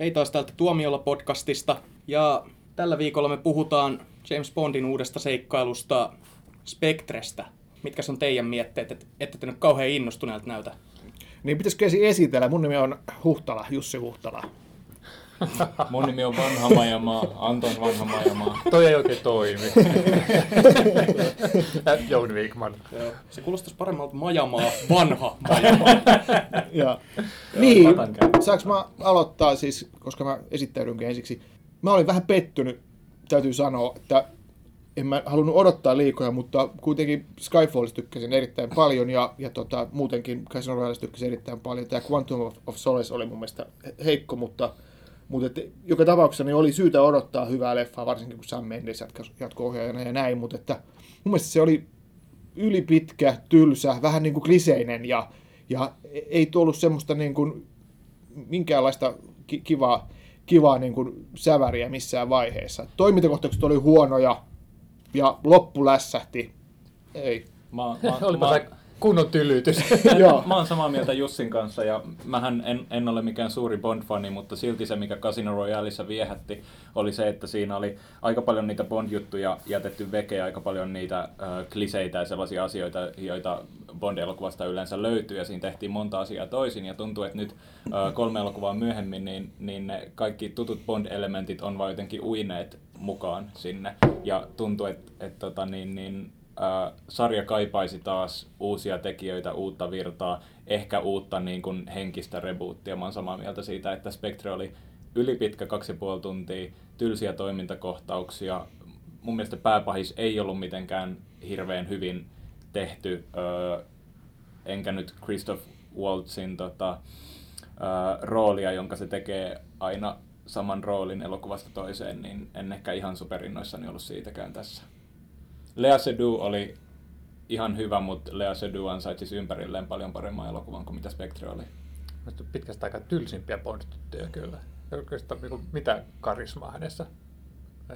Hei taas täältä Tuomiolla podcastista. Ja tällä viikolla me puhutaan James Bondin uudesta seikkailusta Spectrestä. Mitkä on teidän mietteet, että ette te nyt kauhean innostuneelta näytä? Niin pitäisikö esitellä? Mun nimi on Huhtala, Jussi Huhtala. Mun nimi on Vanha Majamaa, Anton Vanha Majamaa. Toi ei oikein toimi. Jouni Wigman. Joo. Se kuulostaisi paremmalta Majamaa, vanha Majamaa. Ja, niin, saanko mä aloittaa siis, koska mä esittäydynkin ensiksi. Mä olin vähän pettynyt, täytyy sanoa, että en mä halunnut odottaa liikoja, mutta kuitenkin Skyfallista tykkäsin erittäin paljon ja, ja tota, muutenkin Casino Royalesta tykkäsin erittäin paljon. Tämä Quantum of, of Solace oli mun mielestä heikko, mutta, mutta et, joka tapauksessa niin oli syytä odottaa hyvää leffaa, varsinkin kun Sam Mendes jatko-ohjaajana ja näin, mutta että mun mielestä se oli ylipitkä, tylsä, vähän niin kuin kliseinen ja, ja ei tullut semmoista niin kuin minkäänlaista ki- kivaa, kivaa niin kuin säväriä missään vaiheessa. Toimintakohtaukset oli huonoja ja loppu lässähti. Ei. Mä, mä, Olipa mä, se kunnon tylytys. Joo. mä oon samaa mieltä Jussin kanssa ja mähän en, en ole mikään suuri Bond-fani, mutta silti se, mikä Casino Royaleissa viehätti, oli se, että siinä oli aika paljon niitä Bond-juttuja jätetty veke ja aika paljon niitä äh, kliseitä ja sellaisia asioita, joita Bond-elokuvasta yleensä löytyy ja siinä tehtiin monta asiaa toisin ja tuntuu, että nyt äh, kolme elokuvaa myöhemmin, niin, niin ne kaikki tutut Bond-elementit on vaan jotenkin uineet mukaan sinne ja tuntuu, että et, tota, niin, niin, äh, sarja kaipaisi taas uusia tekijöitä, uutta virtaa, ehkä uutta niin kuin, henkistä rebootia. Mä oon samaa mieltä siitä, että Spectre oli ylipitkä kaksi ja puoli tuntia, tylsiä toimintakohtauksia. Mun mielestä pääpahis ei ollut mitenkään hirveän hyvin tehty, äh, enkä nyt Christoph Waltzin tota, äh, roolia, jonka se tekee aina saman roolin elokuvasta toiseen, niin en ehkä ihan superinnoissani ollut siitäkään tässä. Lea Seydoux oli ihan hyvä, mutta Lea Seydoux ansaitsisi ympärilleen paljon paremman elokuvan kuin mitä Spectre oli. Musta pitkästä aikaa tylsimpiä Bond-tyttöjä kyllä. Ei oikeastaan niin mitään karismaa hänessä.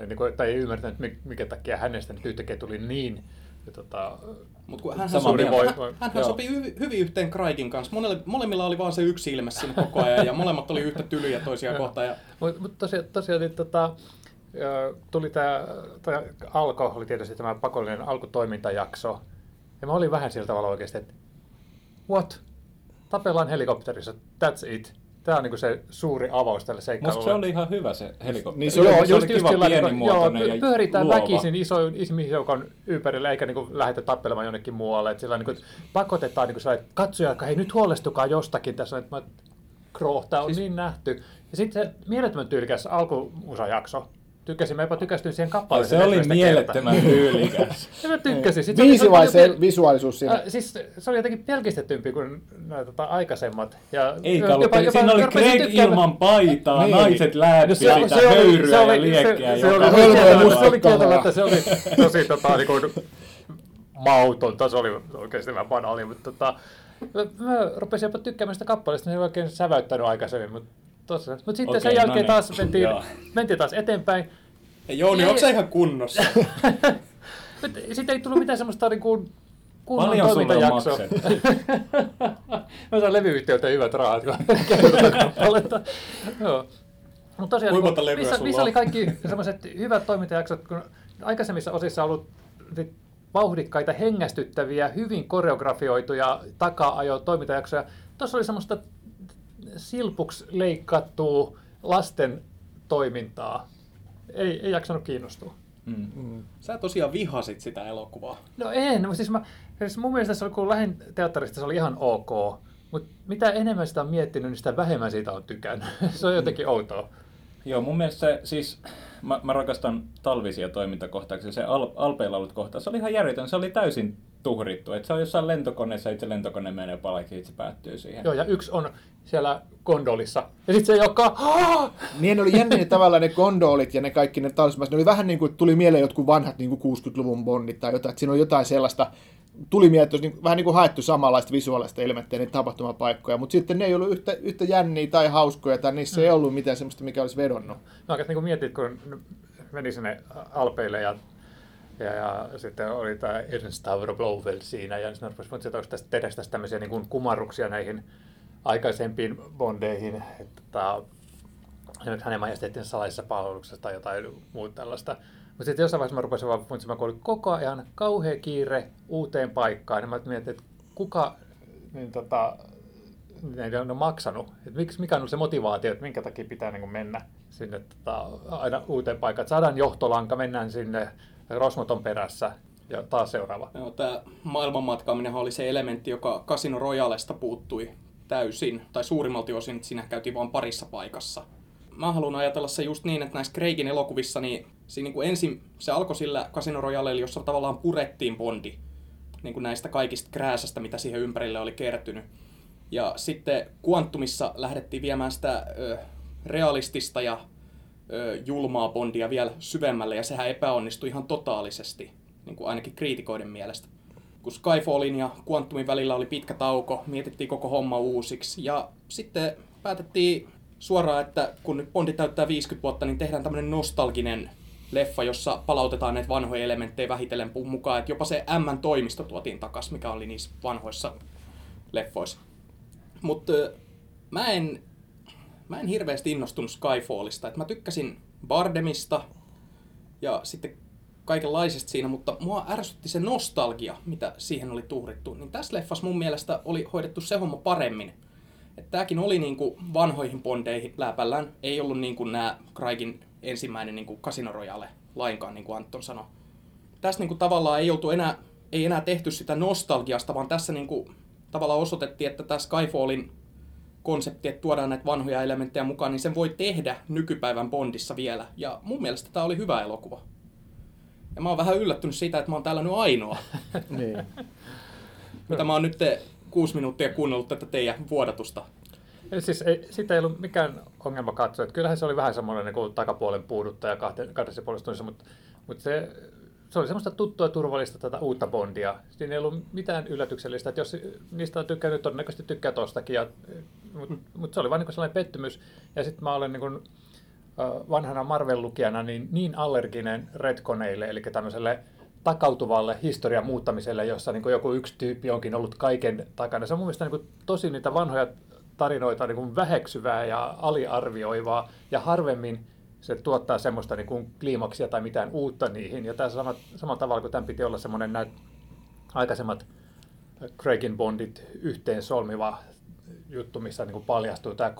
Ei, niin kuin, tai ei ymmärtänyt, mi- mikä takia hänestä nyt yhtäkkiä tuli niin ja tota, Mutta kun hän, Samaa sopi, mieltä. Voi- hän, voi- hän joo. sopi hyvin, hyvin yhteen Craigin kanssa. Monelle, molemmilla oli vaan se yksi ilme siinä koko ajan ja molemmat oli yhtä tylyjä toisiaan kohtaan. Ja Mutta mut tosiaan, tosiaan niin, tota, tuli tämä, alko, oli tietysti tämä pakollinen alkutoimintajakso. Ja mä olin vähän sillä tavalla oikeasti, että what? Tapellaan helikopterissa, that's it. Tämä on niinku se suuri avaus tälle Musta seikkailulle. se oli ihan hyvä se helikopteri. Niin se oli- se se oli kiva pienimuotoinen joo, ja py- pyöritään luova. väkisin isoin ihmisjoukon ympärillä, eikä niinku lähdetä tappelemaan jonnekin muualle. Et sillä niinku pakotetaan niinku sellainen, että katsoja, hei nyt huolestukaa jostakin tässä, että mä Krooh, tää on siis... niin nähty. Ja sitten se mielettömän tyylikäs alkumusajakso. Tykkäsin, mä jopa tykästyin siihen kappaleeseen. se oli mielettömän tyylikäs. Ja mä tykkäsin. Sit se oli- Viisi se oli vai se visuaalisuus siinä? Äh, siis se oli jotenkin pelkistetympi kuin nämä tota, aikaisemmat. Ja Ei jopa- Kalle, jopa siinä oli Greg ilman paitaa, Niin. naiset lääppi No se- sitä se oli- höyryä se oli- ja liekkiä. se- se oli- se oli- musta Se oli kieltämättä, se oli tosi tota, niin kuin, mautonta, se oli oikeasti vähän banaali, mutta tota, mä, mä rupesin jopa tykkäämään sitä kappaleesta, se ei oikein säväyttänyt aikaisemmin, mutta tosiaan. Mutta sitten Okei, sen jälkeen no niin. taas mentiin, mentiin taas eteenpäin. Hei Jouni, Ei- onko se ihan kunnossa? Sitten ei tullut mitään semmoista niin kuin kunnon Paljon toimintajaksoa. Mä saan levyyhtiöltä hyvät rahat, kun kappaletta. Joo. Tosiaan, Kuinka niin monta levyä missä, missä oli kaikki semmoiset hyvät toimintajaksot, kun aikaisemmissa osissa on ollut vauhdikkaita, hengästyttäviä, hyvin koreografioituja taka-ajo toimintajaksoja. Tuossa oli semmoista silpuksi leikattua lasten toimintaa. Ei, ei jaksanut kiinnostua. Mm. Sä tosiaan vihasit sitä elokuvaa. No en, mutta siis, mä, siis mun mielestä se oli, kun lähin teatterista, se oli ihan ok. Mutta mitä enemmän sitä on miettinyt, niin sitä vähemmän siitä on tykännyt. se on jotenkin outoa. Joo, mun mielestä se, siis, mä, mä rakastan talvisia toimintakohtauksia. Se Al, Alpeilla ollut kohtaus, se oli ihan järjetön, se oli täysin tuhrittu. Et se on jossain lentokoneessa, itse lentokone menee palakin, itse päättyy siihen. Joo, ja yksi on siellä gondolissa. Ja sitten se, joka... Niin ne oli jänniä tavallaan ne gondolit ja ne kaikki ne talismat. Ne oli vähän niin kuin, että tuli mieleen jotkut vanhat niin kuin 60-luvun bondit tai jotain. Että siinä on jotain sellaista, tuli mieleen, että olisi niin, vähän niin kuin haettu samanlaista visuaalista elementtiä, niitä tapahtumapaikkoja. Mutta sitten ne ei ollut yhtä, yhtä jänniä tai hauskoja tai niissä ei ollut mitään sellaista, mikä olisi vedonnut. Mä oikein niin mietin, kun meni sinne Alpeille ja, ja, ja sitten oli tämä Ernst Stavro Blofeld siinä ja sitten rupesi että onko tästä, tehdä tästä tämmöisiä niin kuin kumarruksia näihin aikaisempiin bondeihin. Että, tota, hänen majesteettinsa salaisessa palveluksessa tai jotain muuta tällaista. Mutta sitten jossain vaiheessa mä rupesin vaan funtsimaan, kun oli koko ajan kauhea kiire uuteen paikkaan, niin mä mietin, että kuka niin tota, ne on maksanut. Et miksi, mikä on ollut se motivaatio, että minkä takia pitää niin mennä sinne tota, aina uuteen paikkaan. saadaan johtolanka, mennään sinne Rosmoton perässä ja taas seuraava. Joo, tämä maailmanmatkaaminen oli se elementti, joka Casino Royalesta puuttui täysin, tai suurimmalti osin, että siinä käytiin vain parissa paikassa. Mä haluan ajatella se just niin, että näissä Craigin elokuvissa, niin, siinä niin kuin ensin se alkoi sillä Casino Royalella, jossa tavallaan purettiin Bondi niin kuin näistä kaikista krääsästä, mitä siihen ympärille oli kertynyt. Ja sitten Quantumissa lähdettiin viemään sitä ö, realistista ja julmaa Bondia vielä syvemmälle, ja sehän epäonnistui ihan totaalisesti, niin kuin ainakin kriitikoiden mielestä. Kun Skyfallin ja Quantumin välillä oli pitkä tauko, mietittiin koko homma uusiksi, ja sitten päätettiin suoraan, että kun nyt Bondi täyttää 50 vuotta, niin tehdään tämmöinen nostalginen leffa, jossa palautetaan näitä vanhoja elementtejä vähitellen mukaan, että jopa se M-toimisto tuotiin takas, mikä oli niissä vanhoissa leffoissa. Mutta mä en, mä en hirveästi innostunut Skyfallista. Et mä tykkäsin Bardemista ja sitten kaikenlaisesta siinä, mutta mua ärsytti se nostalgia, mitä siihen oli tuhrittu. Niin tässä leffassa mun mielestä oli hoidettu se homma paremmin. Että tääkin oli niinku vanhoihin bondeihin läpällään. Ei ollut niinku nämä Craigin ensimmäinen niinku Casino Royale lainkaan, niin kuin Anton sanoi. Tässä niinku tavallaan ei oltu enää, ei enää tehty sitä nostalgiasta, vaan tässä niinku tavallaan osoitettiin, että tämä Skyfallin konsepti, että tuodaan näitä vanhoja elementtejä mukaan, niin sen voi tehdä nykypäivän Bondissa vielä. Ja mun mielestä tämä oli hyvä elokuva. Ja mä oon vähän yllättynyt siitä, että mä oon täällä nyt ainoa. niin. Mitä mä oon nyt kuusi minuuttia kuunnellut tätä teidän vuodatusta. Eli siis ei, sitä ei ollut mikään ongelma katsoa. Että kyllähän se oli vähän semmoinen niin takapuolen puuduttaja kahdessa puolessa tunnissa, mutta, mutta se se oli semmoista tuttua turvallista tätä uutta Bondia. Siinä ei ollut mitään yllätyksellistä, että jos niistä on tykkännyt, todennäköisesti tykkää tostakin, mutta mut se oli vain niin sellainen pettymys. Ja sitten mä olen niin kuin, vanhana Marvel-lukijana niin, niin allerginen retkoneille, eli tämmöiselle takautuvalle historian muuttamiselle, jossa niin joku yksi tyyppi onkin ollut kaiken takana. Se on mun mielestä niin tosi niitä vanhoja tarinoita niin väheksyvää ja aliarvioivaa, ja harvemmin se tuottaa semmoista niin kuin kliimaksia tai mitään uutta niihin. Ja tässä sama, samalla tavalla kuin tämän piti olla semmoinen näitä aikaisemmat Craigin Bondit yhteen solmiva juttu, missä niin kuin paljastuu tämä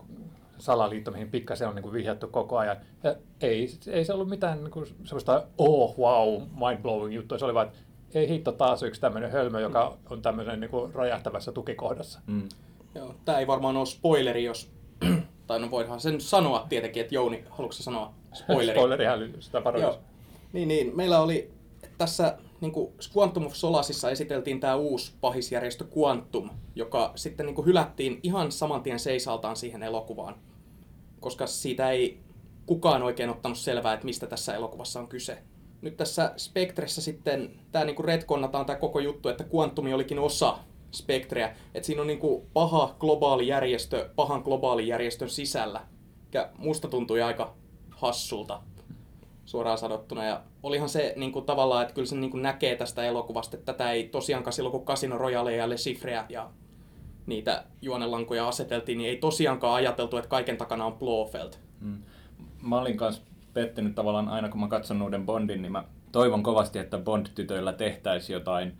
salaliitto, mihin pikkasen on niin kuin vihjattu koko ajan. Ja ei, ei se ollut mitään niin kuin semmoista oh wow, mind-blowing juttua. Se oli vain, että ei hitto taas yksi tämmöinen hölmö, joka on tämmöinen niin kuin räjähtävässä tukikohdassa. Mm. Joo, tämä ei varmaan ole spoileri, jos tai no voidaan sen sanoa tietenkin, että Jouni, haluatko sanoa spoileri? Spoilerihan sitä Joo. Niin, niin. Meillä oli tässä niin kuin Quantum of Solasissa esiteltiin tämä uusi pahisjärjestö Quantum, joka sitten niin kuin hylättiin ihan saman tien seisaltaan siihen elokuvaan, koska siitä ei kukaan oikein ottanut selvää, että mistä tässä elokuvassa on kyse. Nyt tässä Spectressä sitten tämä niin retkonnataan tämä koko juttu, että Quantumi olikin osa spektreä. Että siinä on niin kuin paha globaali järjestö pahan globaali järjestön sisällä. Ja musta tuntui aika hassulta suoraan sanottuna. Ja olihan se niin kuin tavallaan, että kyllä se niin kuin näkee tästä elokuvasta, että tätä ei tosiaankaan silloin, kun Casino Royale ja Le Chiffreä ja niitä juonelankoja aseteltiin, niin ei tosiaankaan ajateltu, että kaiken takana on Blofeld. Mm. Mä olin kanssa pettynyt tavallaan aina, kun mä katson uuden Bondin, niin mä toivon kovasti, että Bond-tytöillä tehtäisiin jotain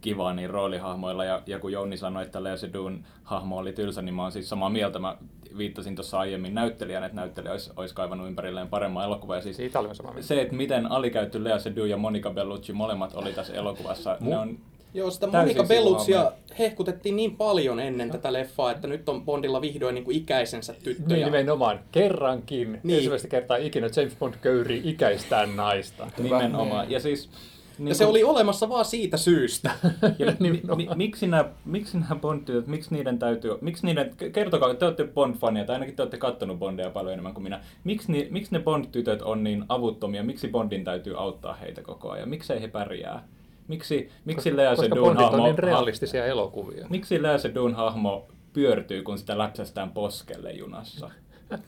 kivaa niin roolihahmoilla. Ja, ja kun Jouni sanoi, että Lea Sedun hahmo oli tylsä, niin mä oon siis samaa mieltä. Mä viittasin tuossa aiemmin näyttelijän, että näyttelijä olisi, olisi kaivannut ympärilleen paremman elokuvan. Ja siis Siitä oli samaa mieltä. Se, että miten alikäytty Lea Seydoux ja Monica Bellucci molemmat oli tässä elokuvassa, ne on Joo, sitä Monica Belluccia hehkutettiin niin paljon ennen no. tätä leffaa, että nyt on Bondilla vihdoin niin kuin ikäisensä tyttö. Niin, nimenomaan. Kerrankin. Niin. Ensimmäistä kertaa ikinä James Bond köyri ikäistään naista. Nimenomaan. Ja siis niin ja se oli olemassa vaan siitä syystä. ja mi, mi, miksi nämä, miksi nämä bond miksi niiden täytyy, miksi niiden, kertokaa, te olette Bond-fania, tai ainakin te olette kattonut Bondia paljon enemmän kuin minä. Miksi, ni, miksi ne Bond-tytöt on niin avuttomia, miksi Bondin täytyy auttaa heitä koko ajan, miksei he pärjää? Miksi, miksi Lea Sedun hahmo... on niin realistisia elokuvia. Miksi Lea Sedun hahmo pyörtyy, kun sitä läpsästään poskelle junassa?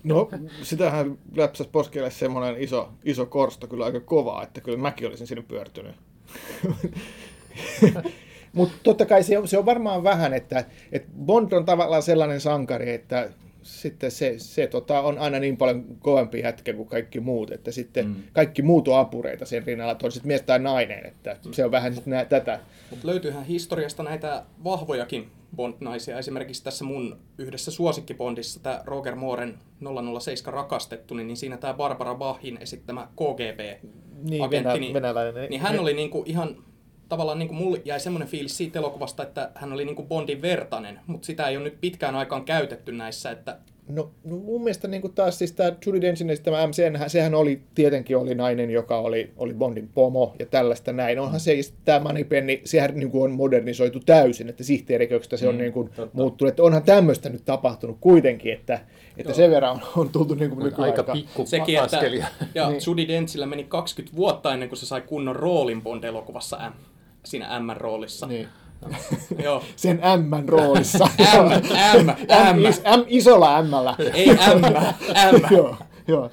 No, sitähän läpsäs poskelle semmoinen iso, iso korsto kyllä aika kovaa, että kyllä mäkin olisin sinne pyörtynyt. Mutta totta kai se on, se on varmaan vähän, että, että Bond on tavallaan sellainen sankari, että sitten se, se tota, on aina niin paljon kovempi jätkä kuin kaikki muut, että sitten mm. kaikki muut on apureita sen rinnalla, että on sitten mies tai nainen, että mm. se on vähän sitten nää, tätä. Mutta löytyyhän historiasta näitä vahvojakin Bond-naisia. Esimerkiksi tässä mun yhdessä suosikkibondissa, tämä Roger Mooren 007 rakastettu, niin siinä tämä Barbara Bachin esittämä KGB-agentti, niin, venäläinen. Niin, niin hän oli niinku ihan tavallaan niin kuin mulle jäi semmoinen fiilis siitä elokuvasta, että hän oli niin kuin Bondin vertainen, mutta sitä ei ole nyt pitkään aikaan käytetty näissä, että No, no mun mielestä niin kuin taas siis tämä Judy Denchin esittämä MC, sehän oli tietenkin oli nainen, joka oli, oli Bondin pomo ja tällaista näin. Onhan mm. se, tämä Moneypenny, sehän niin kuin on modernisoitu täysin, että sihteeriköksestä se on mm, niin kuin muuttunut. Että onhan tämmöistä nyt tapahtunut kuitenkin, että, että sen verran on, on tultu niin kuin Aika pikku Sekin, että, ja niin. Judy Denchillä meni 20 vuotta ennen kuin se sai kunnon roolin Bond-elokuvassa M, siinä M-roolissa. Niin. Joo. Sen M roolissa. M, M, M. M, is, M isolla M. Ei M, M. joo, joo.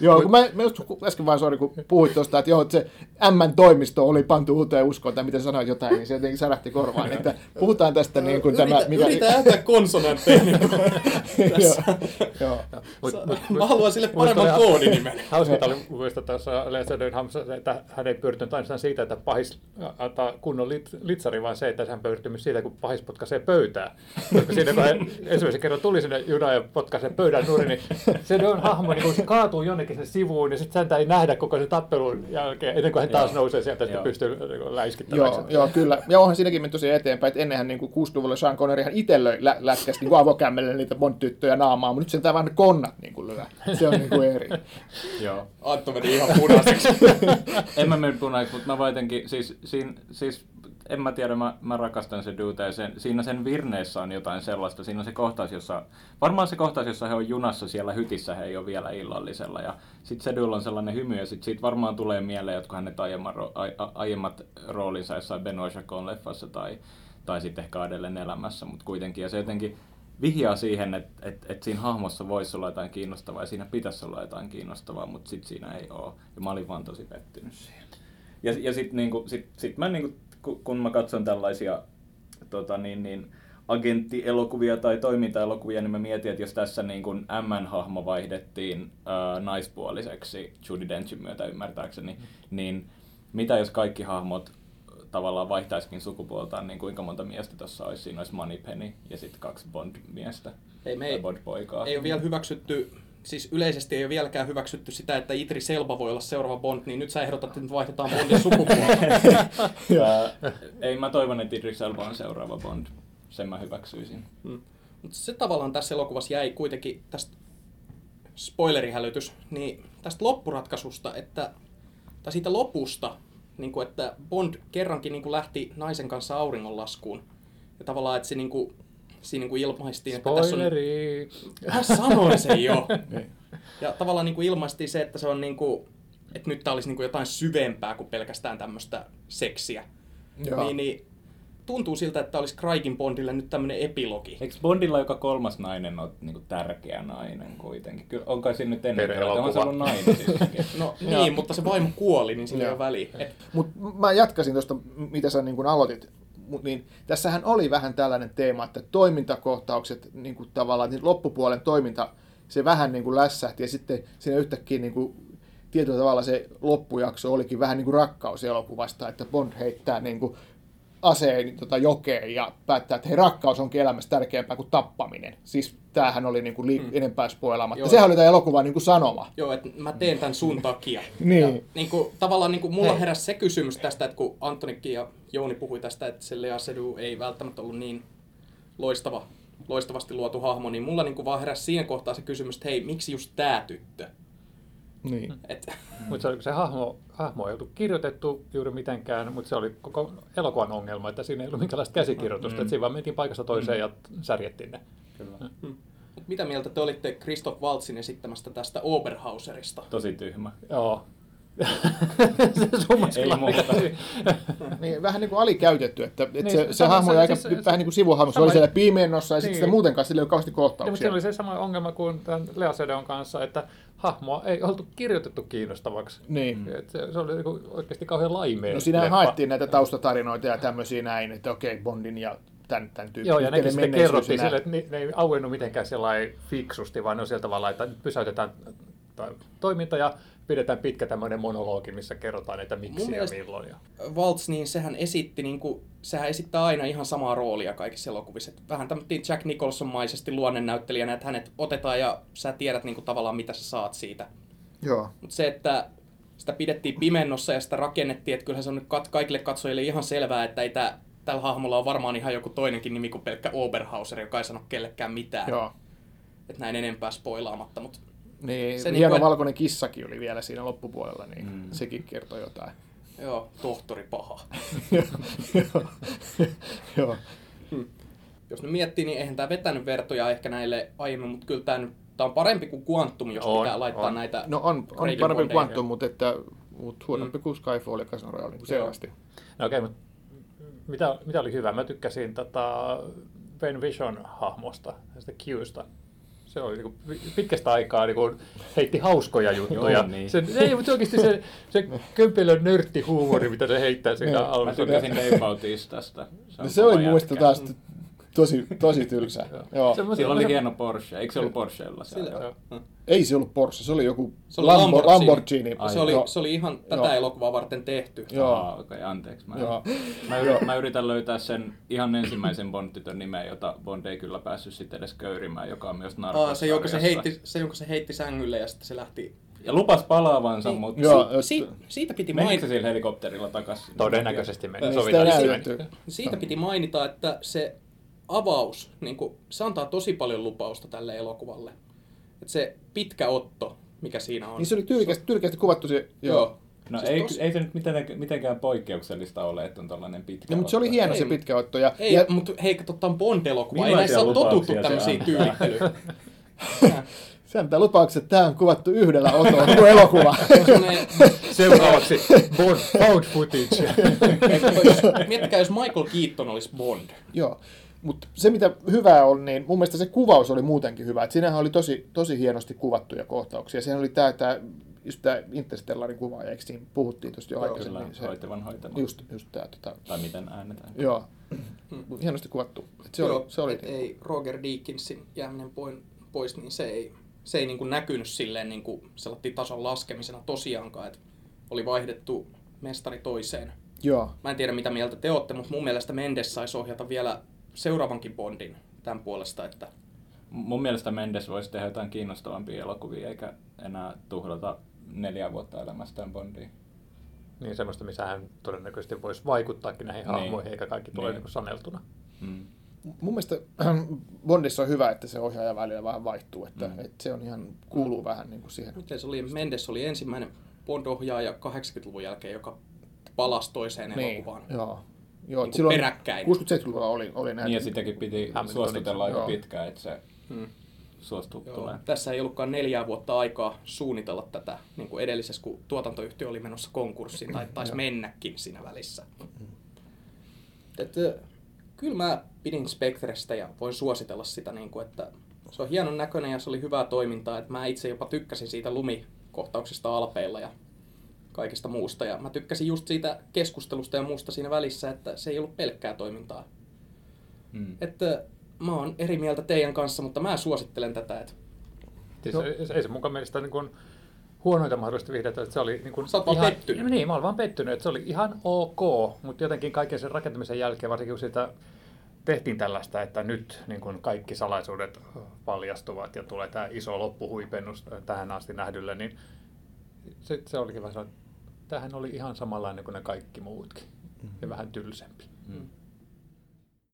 Joo, kun mä, mä just äsken vaan sori, kun puhuit tuosta, että joo, että se M-toimisto oli pantu uuteen uskoon, tai miten sanoit jotain, niin se jotenkin särähti korvaan. Että puhutaan tästä niin kuin ylitä, tämä... Mikä... Ylitä ääntä konsonantteja niin tässä. joo, Mä haluan sille paremman koodinimen. Hauska oli muista tässä Lensödön että hän ei pyrtynyt ainoastaan siitä, että pahis antaa kunnon lit, litsari, vaan se, että hän pyrtyy myös siitä, kun pahis potkaisee pöytää. Koska siinä kun ensimmäisen kerran tuli sinne junaan ja potkaisee pöydän nurin, niin se on hahmo, kun se kaatuu jonnekin sen sivuun, niin sitten häntä ei nähdä koko sen tappelun jälkeen, ennen kuin hän taas joo. nousee sieltä, että pystyy niin läiskittämään. Joo, joo, kyllä. Ja onhan siinäkin mennyt tosiaan eteenpäin, että ennenhän niin 60-luvulla Sean Connery ihan itse löi lä- lätkästi niin avokämmelle niitä Bond-tyttöjä naamaa, mutta nyt sen vaan konnat niin kuin lyö. Se on niin kuin eri. joo. Antto meni ihan punaiseksi. en mä mene punaiseksi, mutta mä vaan jotenkin, siis, siin, siis en mä tiedä, mä, mä rakastan se dude ja sen, siinä sen virneessä on jotain sellaista. Siinä on se kohtaus, jossa, varmaan se kohtaus, jossa he on junassa siellä hytissä, he ei ole vielä illallisella. Ja sitten Sedulla on sellainen hymy ja sitten siitä varmaan tulee mieleen jotkut hänet aiemmat, a, aiemmat roolinsa jossain Benoit Jacon leffassa tai, tai sitten ehkä Adelen elämässä, mutta kuitenkin. Ja se jotenkin vihjaa siihen, että et, et siinä hahmossa voisi olla jotain kiinnostavaa ja siinä pitäisi olla jotain kiinnostavaa, mutta sitten siinä ei ole. Ja mä olin vaan tosi pettynyt siihen. Ja, ja sitten niinku, sit, sit mä niinku kun mä katson tällaisia tota, niin, niin, agenttielokuvia tai toimintaelokuvia, niin mä mietin, että jos tässä niin kuin M-hahmo vaihdettiin ää, naispuoliseksi Judy Denchin myötä ymmärtääkseni, mm. niin mitä jos kaikki hahmot tavallaan vaihtaisikin sukupuoltaan, niin kuinka monta miestä tässä olisi? Siinä olisi Moneypenny ja sitten kaksi Bond-miestä. Ei, me ei, Bond-poikaa. ei ole vielä hyväksytty siis yleisesti ei ole vieläkään hyväksytty sitä, että Itri Selva voi olla seuraava Bond, niin nyt sä ehdotat, että nyt vaihdetaan Bondin sukupuolta. ei, mä toivon, että Idris Selva on seuraava Bond. Sen mä hyväksyisin. Hmm. Mutta se tavallaan tässä elokuvassa jäi kuitenkin tästä spoilerihälytys, niin tästä loppuratkaisusta, että, tai siitä lopusta, niin kuin, että Bond kerrankin niin kuin lähti naisen kanssa auringonlaskuun. Ja tavallaan, että se niin kuin, siinä niin kuin ilmaistiin, että tässä on... Mä sanoin sen jo. Niin. ja tavallaan niin kuin ilmaistiin se, että se on niin kuin, että nyt tämä olisi niin kuin jotain syvempää kuin pelkästään tämmöistä seksiä. Joo. Niin, niin tuntuu siltä, että olisi Craigin Bondille nyt tämmöinen epilogi. Eikö Bondilla joka kolmas nainen ole niin kuin tärkeä nainen kuitenkin? Kyllä, on kai siinä nyt ennen on se ollut nainen siis. no niin, mutta se vaimo kuoli, niin sillä ei ole väliä. Et... Mutta mä jatkasin tuosta, mitä sä niin kuin aloitit niin tässähän oli vähän tällainen teema, että toimintakohtaukset, niin kuin tavallaan niin loppupuolen toiminta, se vähän niin kuin lässähti ja sitten siinä yhtäkkiä niin kuin, tietyllä tavalla se loppujakso olikin vähän niin kuin rakkauselokuvasta, että Bond heittää niin kuin aseen tota, jokeen ja päättää, että hei, rakkaus onkin elämässä tärkeämpää kuin tappaminen. Siis tämähän oli niin kuin liik- mm. enempää spoilaamatta. Sehän oli tämä elokuva niin kuin sanoma. Joo, että mä teen tämän sun takia. niin. Ja, niin kuin, tavallaan niin kuin mulla heräsi se kysymys tästä, että kun Antonikki ja Jouni puhui tästä, että se Lea Sedu ei välttämättä ollut niin loistava, loistavasti luotu hahmo, niin mulla niin kuin vaan heräsi siinä kohtaa se kysymys, että hei, miksi just tämä tyttö? Niin. Et. Mutta se, se hahmo, hahmo ei ollut kirjoitettu juuri mitenkään, mutta se oli koko elokuvan ongelma, että siinä ei ollut minkäänlaista käsikirjoitusta, mm. että siinä vaan mentiin paikasta toiseen mm. ja särjettiin ne. Kyllä. Mm. Mitä mieltä te olitte Christoph Waltzin esittämästä tästä Oberhauserista? Tosi tyhmä. Joo. Se ei muuta. niin, vähän niin kuin alikäytetty, että, että niin, se, se hahmo oli aika siis, vähän niin kuin sivuhahmo. Se oli siellä pimennossa ja niin. sitten muutenkaan sillä ei ole kauheasti kohtauksia. Niin, mutta se oli se sama ongelma kuin tämän Lea Sedeon kanssa, että hahmoa ei oltu kirjoitettu kiinnostavaksi. Niin. Et se, se oli niin oikeasti kauhean laimea. No siinä haettiin näitä taustatarinoita ja tämmöisiä näin, että okei, Bondin ja tämän, tämän tyyppinen Joo, ja nekin sitten kerrottiin sille, että ne, ne ei auennut mitenkään sellainen fiksusti, vaan ne on sillä tavalla, että pysäytetään toiminta ja pidetään pitkä tämmöinen monologi, missä kerrotaan, että miksi Mun ja milloin. Ja... Waltz, niin sehän esitti, niin kuin, sehän esittää aina ihan samaa roolia kaikissa elokuvissa. Et vähän tämmöinen Jack Nicholson-maisesti luonnennäyttelijänä, että hänet otetaan ja sä tiedät niin kuin, tavallaan mitä sä saat siitä. Joo. Mutta se, että sitä pidettiin pimennossa ja sitä rakennettiin, että kyllähän se on nyt kat- kaikille katsojille ihan selvää, että ei tää, tällä hahmolla on varmaan ihan joku toinenkin nimi kuin pelkkä Oberhauser, joka ei sano kellekään mitään. Joo. Että näin enempää spoilaamatta, mutta Niin, Se hieno et- valkoinen kissakin oli vielä siinä loppupuolella, niin Mm. sekin kertoi jotain. joo, tohtori paha. Joo. Joo. Jos ne miettii, niin eihän tämä vetänyt vertoja ehkä näille aiemmin, mutta kyllä tämä tää on parempi kuin Quantum, jos On, pitää laittaa on. näitä No on, on parempi kuin. Quantum, mutta, että, mutta huonompi Mm. kuin Skyfall ja Casino Royale, niin kuin selvästi. No okei, mutta mitä, mitä oli hyvä? Mä tykkäsin tota Ben Vision hahmosta, tästä Qsta. Se oli niin pitkästä aikaa niin kuin, heitti hauskoja juttuja. Joo, niin. se, ei, mutta oikeasti se, se kömpelön nörttihuumori, mitä se heittää siinä Niin. Mä alussa. tykkäsin Dave Bautistasta. No se oli jätkä. taas tosi, tosi tylsä. Joo. Semmoisia- Sillä oli hieno Porsche. Eikö se ollut Porschella? se Sillä-? Joo. Ei se ollut Porsche, se oli joku Se oli Lambo, Lamborghini. Lamborghini. Ai, se, oli, Joo. se oli ihan tätä Joo. elokuvaa varten tehty. Joo. Aa, okei, anteeksi. Mä, Joo. mä, yritän, mä yritän löytää sen ihan ensimmäisen Bond-tytön nimeä, jota Bond ei kyllä päässyt sitten edes köyrimään, joka on myös Aa, se, jonka se, heitti, se, jonka se heitti sängylle ja sitten se lähti. Ja lupas palaavansa, Niin, mutta Joo. si, si, siitä, piti menikö se mainita, sillä helikopterilla takaisin? Todennäköisesti meni. Se mennyt. siitä piti mainita, että se avaus, niin kuin, se antaa tosi paljon lupausta tälle elokuvalle. Et se pitkä otto, mikä siinä on. Niin se oli tyylikästi, tyylikästi kuvattu se. Joo. Joo. No Siis ei, tos- ei se nyt mitenkään, mitenkään poikkeuksellista ole, että on tällainen pitkä No, mutta se oli hieno Ei, se pitkä otto. Ja, Ei, ja, mutta hei, kato, tämä on Bond-elokuva. Ei näissä ole totuttu tämmöisiin tyylittelyyn. se antaa lupaukset, että tämä on kuvattu yhdellä otolla kuin elokuva. Se on semmoinen- Seuraavaksi Bond found footage. jos- Miettikää, jos Michael Keaton olisi Bond. Joo. Mutta se, mitä hyvää on, niin mun mielestä se kuvaus oli muutenkin hyvä. Et siinähän oli tosi, tosi hienosti kuvattuja kohtauksia. Sehän oli tämä, tää, just tämä Interstellarin kuvaaja, eikö siinä puhuttiin tuosta jo Joo, aikaisemmin. Kyllä, se, hoitavan hoitavan. just, just tämä, tota, Tai miten äänetään. joo, hienosti kuvattu. Et se, Joo, oli, se oli, et ei Roger Deakinsin jääminen poin- pois, niin se ei, se ei niin kuin näkynyt silleen niin kuin tason laskemisena tosiaankaan, että oli vaihdettu mestari toiseen. joo, Mä en tiedä mitä mieltä te olette, mutta mun mielestä Mendes saisi ohjata vielä seuraavankin Bondin tämän puolesta, että Mun mielestä Mendes voisi tehdä jotain kiinnostavampia elokuvia, eikä enää tuhlata neljä vuotta elämästään Bondiin. niin semmoista, missä hän todennäköisesti voisi vaikuttaakin näihin Niin. hahmoihin, eikä kaikki tule Niin. niin. saneltuna. Mm. mun mielestä Bondissa on hyvä, että se ohjaaja välillä vähän vaihtuu, että, Mm. että se on ihan, kuuluu vähän niin kuin siihen. miten se oli, Mendes oli ensimmäinen Bond-ohjaaja 80-luvun jälkeen, joka palasi toiseen Niin, elokuvaan. joo. Joo, Niin kuin peräkkäin. 60-70-luvulla oli, oli näitä. Niin ja sitäkin piti suostutella aika pitkään, että se Hmm. suostuu tulee. Tässä ei ollutkaan neljää vuotta aikaa suunnitella tätä, niin kuin edellisessä, kun tuotantoyhtiö oli menossa konkurssiin, tai taisi mennäkin siinä välissä. Et, ö, kyllä mä pidin Spectrestä ja voin suositella sitä, niin kuin, että se on hienon näköinen ja se oli hyvää toimintaa. Että mä itse jopa tykkäsin siitä lumikohtauksesta alpeilla ja kaikista muusta. Ja mä tykkäsin just siitä keskustelusta ja muusta siinä välissä, että se ei ollut pelkkää toimintaa. Mm. Että mä oon eri mieltä teidän kanssa, mutta mä suosittelen tätä, että Siis Joo. ei, ei se mukaan mielestä niin kuin huonoita mahdollista viihdettä, että se oli niin kuin Sä ihan, pettynyt. Niin, mä olin vaan pettynyt, että se oli ihan ok, mutta jotenkin kaiken sen rakentamisen jälkeen, varsinkin kun sitä tehtiin tällaista, että nyt niin kuin kaikki salaisuudet paljastuvat ja tulee tämä iso loppuhuipennus tähän asti nähdylle, niin se, se olikin vähän sellainen, tämähän oli ihan samanlainen kuin ne kaikki muutkin ja vähän tylsempi. Mm.